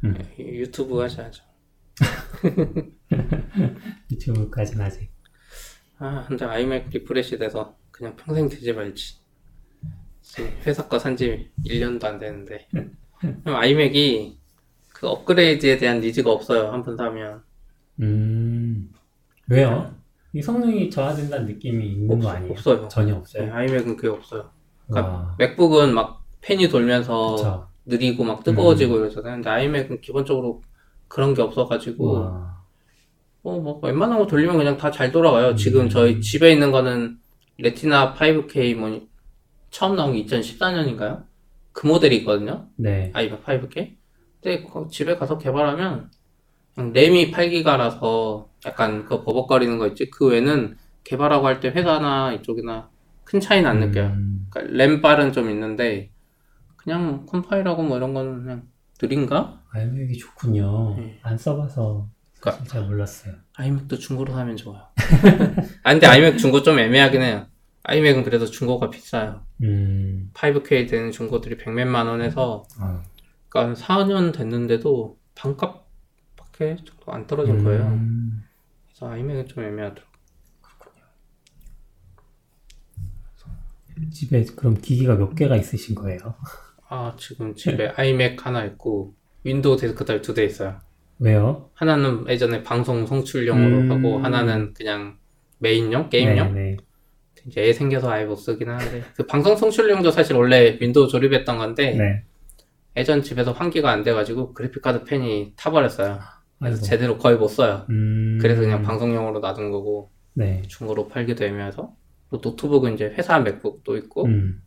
음, 유튜브 하셔야죠. 유튜브까지는 아직. 아, 근데 아이맥 refresh 돼서 그냥 평생 되지 말지. 회사 거 산지 1년도 안 되는데. 아이맥이 그 업그레이드에 대한 니즈가 없어요. 한 번 사면. 음, 왜요? 이 성능이 저하된다는 느낌이 있는 거 아니에요? 없어요. 전혀 네, 없어요. 아이맥은 그게 없어요. 그러니까 와, 맥북은 막 펜이 돌면서 그쵸. 느리고 막 뜨거워지고 이러잖아요. 근데 아이맥은 기본적으로 그런 게 없어가지고 와, 어, 뭐 웬만한 거 돌리면 그냥 다 잘 돌아가요. 지금 음. 저희 집에 있는 거는 레티나 5K 뭐 처음 나온 게 2014년인가요? 그 모델이 있거든요. 네. 아이맥 5K. 근데 그 집에 가서 개발하면 램이 8기가라서 약간 그 버벅거리는 거 있지. 그 외에는 개발하고 할 때 회사나 이쪽이나 큰 차이는 안 느껴요. 음, 그러니까 램빨은 좀 있는데 그냥 컴파일하고 뭐 이런 거는 그냥 느린가? 아이맥이 좋군요. 네. 안 써봐서 그러니까 잘 몰랐어요. 아이맥도 중고로 사면 좋아요. 아 근데 아이맥 중고 좀 애매하긴 해요. 아이맥은 그래도 중고가 비싸요. 음, 5K 되는 중고들이 100몇만 원에서 어. 그러니까 4년 됐는데도 반값 밖에 정도 안 떨어진 거예요. 음, 그래서 아이맥은 좀 애매하더라고요. 집에 그럼 기기가 몇 개가 있으신 거예요? 아 지금 집에 아이맥 하나 있고 윈도우 데스크탑 두 대 있어요. 왜요? 하나는 예전에 방송 송출용으로 음. 하고 하나는 그냥 메인용 게임용. 네, 네. 이제 애 생겨서 아예 못 쓰긴 하는데 그 방송 송출용도 사실 원래 윈도우 조립했던 건데 네. 예전 집에서 환기가 안 돼가지고 그래픽카드 팬이 타버렸어요. 그래서 아이고. 제대로 거의 못 써요. 음, 그래서 그냥 방송용으로 놔둔 거고 네. 중고로 팔기도 애매해서 또 노트북은 이제 회사 맥북도 있고 음,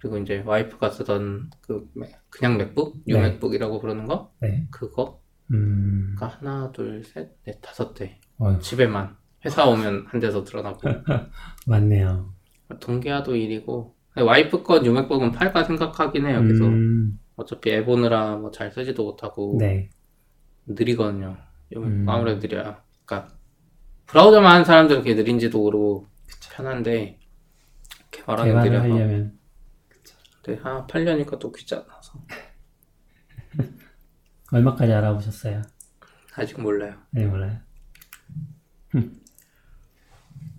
그리고 이제 와이프가 쓰던 그 맥- 그냥 맥북 네. 뉴맥북이라고 부르는 거 네. 그거 음, 가 하나 둘셋넷 다섯 대 어휴, 집에만 회사 오면 한 대서 드러나고 맞네요. 동기화도 일이고 와이프 거 뉴맥북은 팔까 생각하긴 해요. 그래서 음, 어차피 애 보느라 뭐 잘 쓰지도 못하고 네. 느리거든요. 음. 아무래도 느려요. 그러니까 브라우저만 하는 사람들은 그게 느린지도 모르고 편한데 개발하기 개발을 느려서 하려면 근데 아 팔려니까 또 귀찮아서 얼마까지 알아보셨어요? 아직 몰라요. 네, 몰라요. 흠.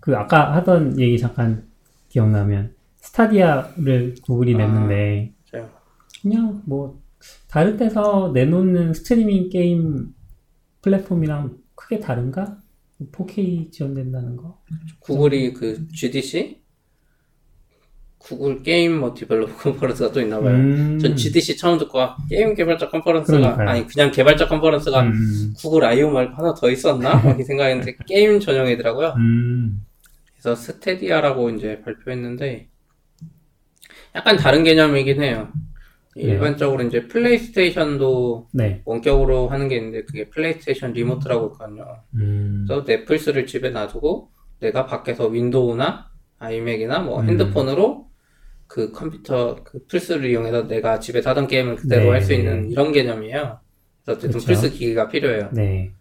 그 아까 하던 얘기 잠깐 기억나면 스타디아를 구글이 아. 냈는데 맞아요. 그냥 뭐 다른 데서 내놓는 스트리밍 게임 플랫폼이랑 크게 다른가? 4K 지원된다는 거? 구글이 그 GDC 구글 게임 뭐 developer conference가 또 있나 봐요. 음, 전 GDC 처음 듣고 아, 게임 개발자 컨퍼런스가 그러니까요. 아니 그냥 개발자 컨퍼런스가 음, 구글 I.O. 말고 하나 더 있었나? 막 이 생각했는데 게임 전용이더라고요. 음, 그래서 스타디아라고 이제 발표했는데 약간 다른 개념이긴 해요. 일반적으로 이제 플레이스테이션도 네. 원격으로 하는 게 있는데 그게 플레이스테이션 리모트라고 있거든요. 음, 그래서 내 플스를 집에 놔두고 내가 밖에서 윈도우나 아이맥이나 뭐 음. 핸드폰으로 그 컴퓨터 그 플스를 이용해서 내가 집에서 하던 게임을 그대로 네. 할수 있는 이런 개념이에요. 그래서 어쨌든 그쵸. 플스 기기가 필요해요. 네.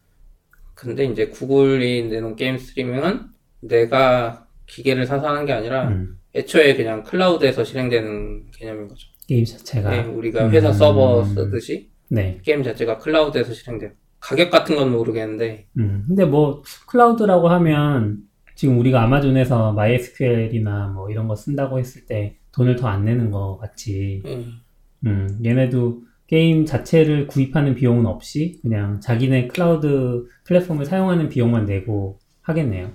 근데 이제 구글이 내놓은 게임 스트리밍은 내가 기계를 사서 하는 게 아니라 음, 애초에 그냥 클라우드에서 실행되는 개념인 거죠. 게임 자체가. 네, 우리가 회사 음. 서버 쓰듯이 네. 게임 자체가 클라우드에서 실행돼요. 가격 같은 건 모르겠는데 음, 근데 뭐 클라우드라고 하면 지금 우리가 아마존에서 MySQL이나 뭐 이런 거 쓴다고 했을 때 돈을 더 안 내는 거 같이 음, 음, 얘네도 게임 자체를 구입하는 비용은 없이 그냥 자기네 클라우드 플랫폼을 사용하는 비용만 내고 하겠네요.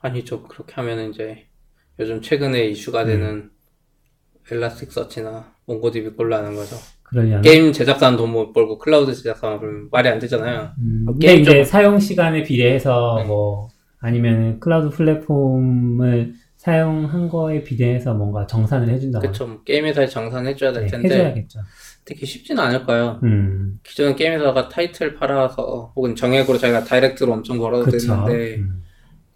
아니죠. 그렇게 하면 이제 요즘 최근에 이슈가 되는 엘라스틱 서치나 몽고디비 꼴 나는 거죠. 그러려면 게임 제작사는 돈 못 벌고 클라우드 제작사만 벌면 말이 안 되잖아요. 음, 어, 근데 게임 이제 좀- 사용 시간에 비례해서 네. 뭐 아니면 클라우드 플랫폼을 사용한 거에 비례해서 뭔가 정산을 해준다거나 그쵸. 뭐 게임 회사에 정산해줘야 될 네, 텐데 해줘야겠죠. 특히 쉽지는 않을 거예요. 음, 기존에 게임 회사가 타이틀 팔아서 혹은 정액으로 자기가 다이렉트로 엄청 벌어도. 되는데 음,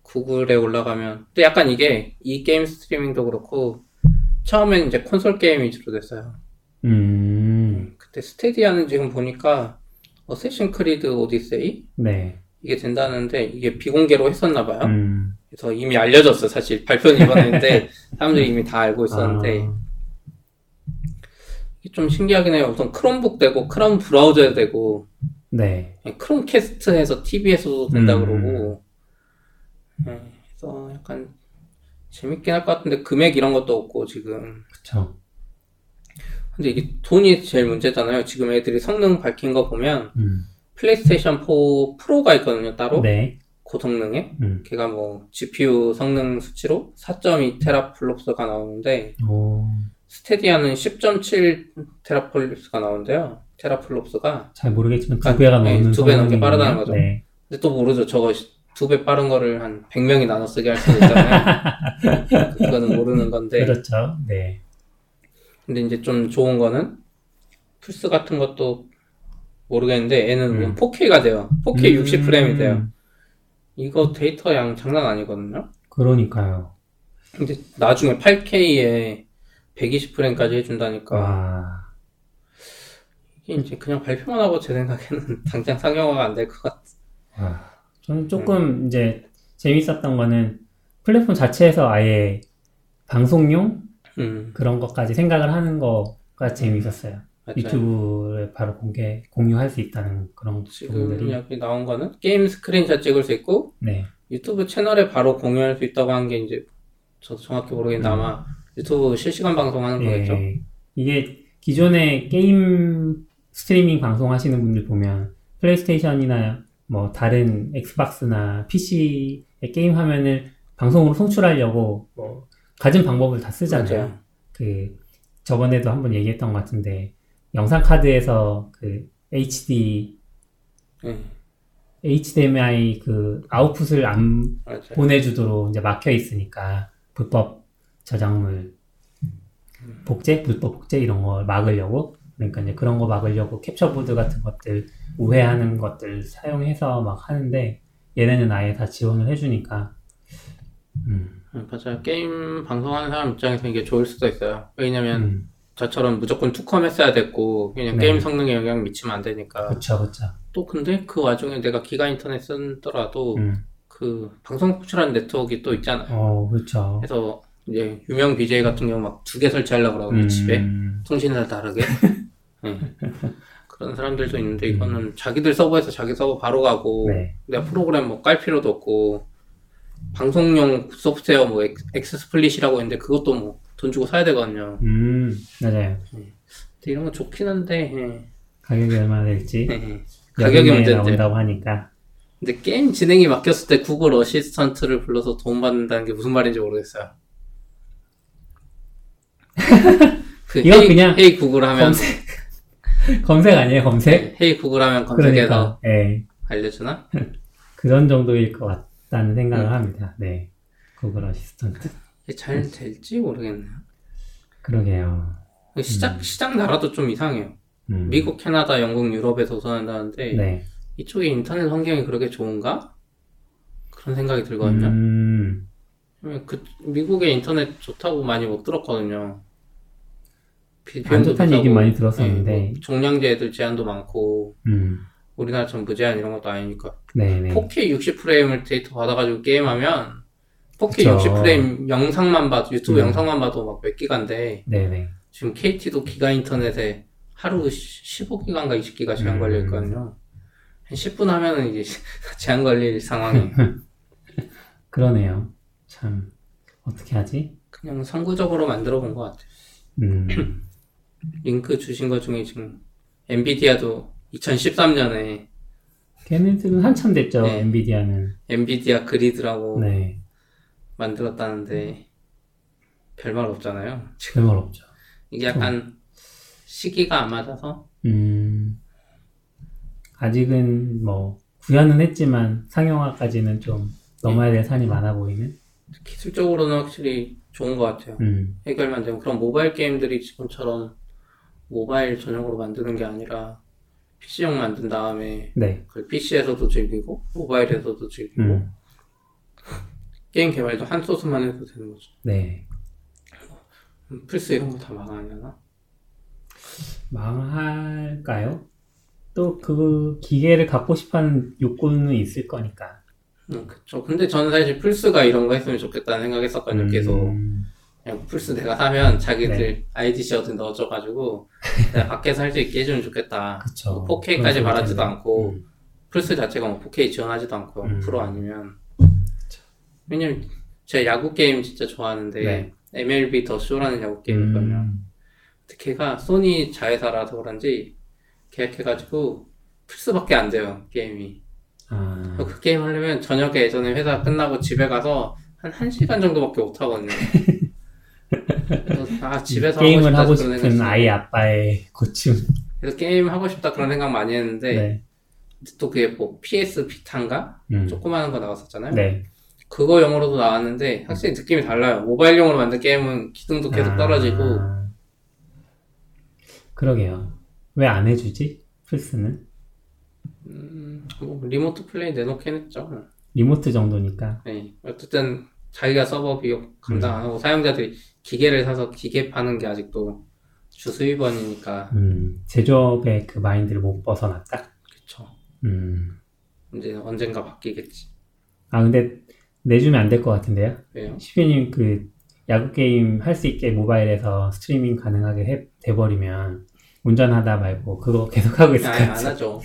구글에 올라가면 근데 약간 이게 이 게임 스트리밍도 그렇고 처음엔 이제 콘솔 게임 위주로 됐어요. 음, 그때 스타디아는 지금 보니까 어쌔신 크리드 오디세이 네. 이게 된다는데 이게 비공개로 했었나 봐요. 음, 그래서 이미 알려졌어 사실 발표는 이번에 했는데 사람들이 이미 다 알고 있었는데 아, 이게 좀 신기하긴 해요. 우선 크롬북 되고 크롬 브라우저에 되고 네. 크롬캐스트에서 TV에서도 된다 음. 그러고 네, 그래서 약간 재밌긴 할 것 같은데 금액 이런 것도 없고 지금 그쵸. 근데 이게 돈이 제일 문제잖아요. 지금 애들이 성능 밝힌 거 보면 음. 플레이스테이션 4 프로가 있거든요, 따로. 네. 고성능에. 음. 걔가 뭐 GPU 성능 수치로 4.2 테라플롭스가 나오는데 오, 스테디아는 10.7 테라플롭스가 나오는데요. 테라플롭스가. 잘 모르겠지만 두 아, 배가 네, 넘는 두배 넘게. 빠르다는 거죠. 네. 근데 또 모르죠. 저거 두 배 빠른 거를 한 100명이 나눠 쓰게 할 수도 있잖아요. 그거는 모르는 건데. 그렇죠. 네. 근데 이제 좀 좋은 거는 플스 같은 것도 모르겠는데 얘는 음. 4K가 돼요. 4K 음, 60프레임이 돼요. 이거 데이터 양 장난 아니거든요. 그러니까요. 근데 나중에 8K에 120프레임까지 해준다니까 와, 이게 이제 그냥 발표만 하고 제 생각에는 당장 상용화가 안 될 것 같아. 와. 저는 조금 이제 재밌었던 거는 플랫폼 자체에서 아예 방송용 음, 그런 것까지 생각을 하는 거가 재밌었어요. 맞아요. 유튜브에 바로 공개, 공유할 수 있다는 그런 지금 부분들이. 여기 나온 거는 게임 스크린샷 찍을 수 있고 네. 유튜브 채널에 바로 공유할 수 있다고 한 게 이제 저도 정확히 모르겠는데 아마 유튜브 실시간 방송하는 거겠죠. 예. 이게 기존에 게임 스트리밍 방송하시는 분들 보면 플레이스테이션이나 뭐 다른 엑스박스나 PC의 게임 화면을 방송으로 송출하려고 뭐 갖은 방법을 다 쓰잖아요. 맞아요. 그 저번에도 한번 얘기했던 것 같은데 영상 카드에서 그 HD 예, HDMI 그 아웃풋을 안 맞아요. 보내주도록 이제 막혀 있으니까 불법 저작물 복제, 불법 복제 이런 걸 막으려고 그러니까 이제 그런 거 막으려고 캡처보드 같은 것들 우회하는 것들 사용해서 막 하는데 얘네는 아예 다 지원을 해주니까. 음, 음, 맞아요. 게임 방송하는 사람 입장에서 이게 좋을 수도 있어요. 왜냐면 음, 저처럼 무조건 투컴 했어야 됐고 그냥 네. 게임 성능에 영향 미치면 안 되니까. 그쵸 그쵸. 또 근데 그 와중에 내가 기가 인터넷 쓰더라도 음, 그 방송 송출하는 네트워크가 또 있잖아요. 어 그쵸. 그래서 이제 유명 BJ 같은 경우 막 두 개 설치하려고 그러거든요 집에. 음, 통신사 다르게 네. 그런 사람들도 있는데 이거는 자기들 서버에서 자기 서버 바로 가고 네. 내가 프로그램 뭐 깔 필요도 없고 방송용 소프트웨어 뭐 엑- 엑스스플릿이라고 있는데 그것도 뭐 돈 주고 사야 되거든요. 음 맞아요 근데 이런 건 좋긴 한데 예. 가격이 얼마나 될지 예. 가격이 문제인데 나온다고 하니까 근데 게임 진행이 맡겼을 때 구글 어시스턴트를 불러서 도움 받는다는 게 무슨 말인지 모르겠어요. 그 이거 헤이, 그냥 헤이 구글 하면 검색 검색 아니에요 검색? 헤이 구글 하면 검색해서 그러니까 예 알려주나? 그런 정도일 것 같다는 생각을 음. 합니다. 네. 구글 어시스턴트. 이게 잘 될지 모르겠네요. 그러게요. 시작 시작 나라도 좀 이상해요. 음. 미국, 캐나다, 영국, 유럽에서 우선한다는데 네. 이쪽에 인터넷 환경이 그렇게 좋은가? 그런 생각이 들거든요. 음. 그 미국의 인터넷 좋다고 많이 못 들었거든요. 비- 안 비용도 좋다는 얘기 많이 들었었는데. 네, 뭐 종량제 애들 제한도 많고 음. 우리나라처럼 무제한 이런 것도 아니니까 네네. 4K 60프레임을 데이터 받아가지고 게임하면 4K 그쵸. 60프레임 영상만 봐도 유튜브 음. 영상만 봐도 막 몇 기가인데 네네. 지금 KT도 기가 인터넷에 하루 15기가인가 20기가 제한 음. 걸려 있거든요. 한 10분 하면은 이제 제한 걸릴 상황이 그러네요. 참. 어떻게 하지? 그냥 선구적으로 만들어 본 것 같아요. 음. 링크 주신 것 중에 지금 엔비디아도 2013년에 걔네들은 한참 됐죠. 네. 엔비디아는. 엔비디아 그리드라고 네. 만들었다는데 별말 없잖아요. 별말 없죠. 이게 약간 시기가 안 맞아서 음. 아직은 뭐 구현은 했지만 상용화까지는 좀 넘어야 될 산이 많아 보이는. 기술적으로는 확실히 좋은 것 같아요. 음. 해결만 되면 그런 모바일 게임들이 지금처럼 모바일 전용으로 만드는 게 아니라 PC용 만든 다음에 네. 그걸 PC에서도 즐기고 모바일에서도 즐기고 음. 게임 개발도 한 소스만 해도 되는 거죠. 네. 음, 플스 이런 거 다 망하려나? 망할까요? 또 그 기계를 갖고 싶어하는 욕구는 있을 거니까. 음, 그쵸. 근데 저는 사실 플스가 이런 거 했으면 좋겠다는 생각했었거든요. 계속 플스 내가 사면 자기들 네. IDC 어디 넣어줘가지고 내가 밖에서 할 수 있게 해주면 좋겠다. 그쵸. 뭐 4K까지 그런 바라지도. 않고 음. 플스 자체가 뭐 4K 지원하지도 않고 음. 프로 아니면 왜냐면 제가 야구 게임 진짜 좋아하는데 네. MLB 더 쇼라는 야구 게임이거든요. 음. 걔가 소니 자회사라서 그런지 계약해가지고 플스밖에 안 돼요 게임이. 아, 그 게임 하려면 저녁에 예전에 회사 끝나고 집에 가서 한 1시간 정도밖에 못 하거든요. 아 집에서 게임을 하고 하고 싶다 그런 싶은 아이 아빠의 고충. 그래서 게임 하고 싶다 그런 생각 많이 했는데 네. 또 그게 뭐 PS 비탄가 음. 조그마한 거 나왔었잖아요. 네. 그거 용으로도 나왔는데 확실히 느낌이 달라요. 모바일용으로 만든 게임은 기능도 계속 아, 떨어지고 그러게요. 왜 안 해주지? 플스는 음, 뭐 리모트 플레이 내놓긴 했죠. 리모트 정도니까. 네. 어쨌든 자기가 서버 비용 감당 안 하고 사용자들이 기계를 사서 기계 파는 게 아직도 주 수입원이니까 음, 제조업의 그 마인드를 못 벗어났다. 그쵸. 음. 이제 언젠가 바뀌겠지. 아 근데 내주면 안 될 것 같은데요? 왜요? 시피님 그 야구 게임 할 수 있게 모바일에서 스트리밍 가능하게 해, 돼버리면 운전하다 말고 그거 계속 하고 있을 것 아예 안. 하죠.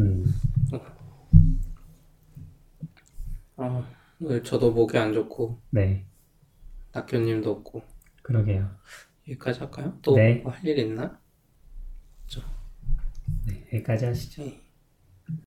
음, 아, 오늘 저도 목이 안 좋고 네, 낙교님도 없고 그러게요. 여기까지 할까요? 또 네. 할일 있나? 네, 여기까지 하시죠. 네.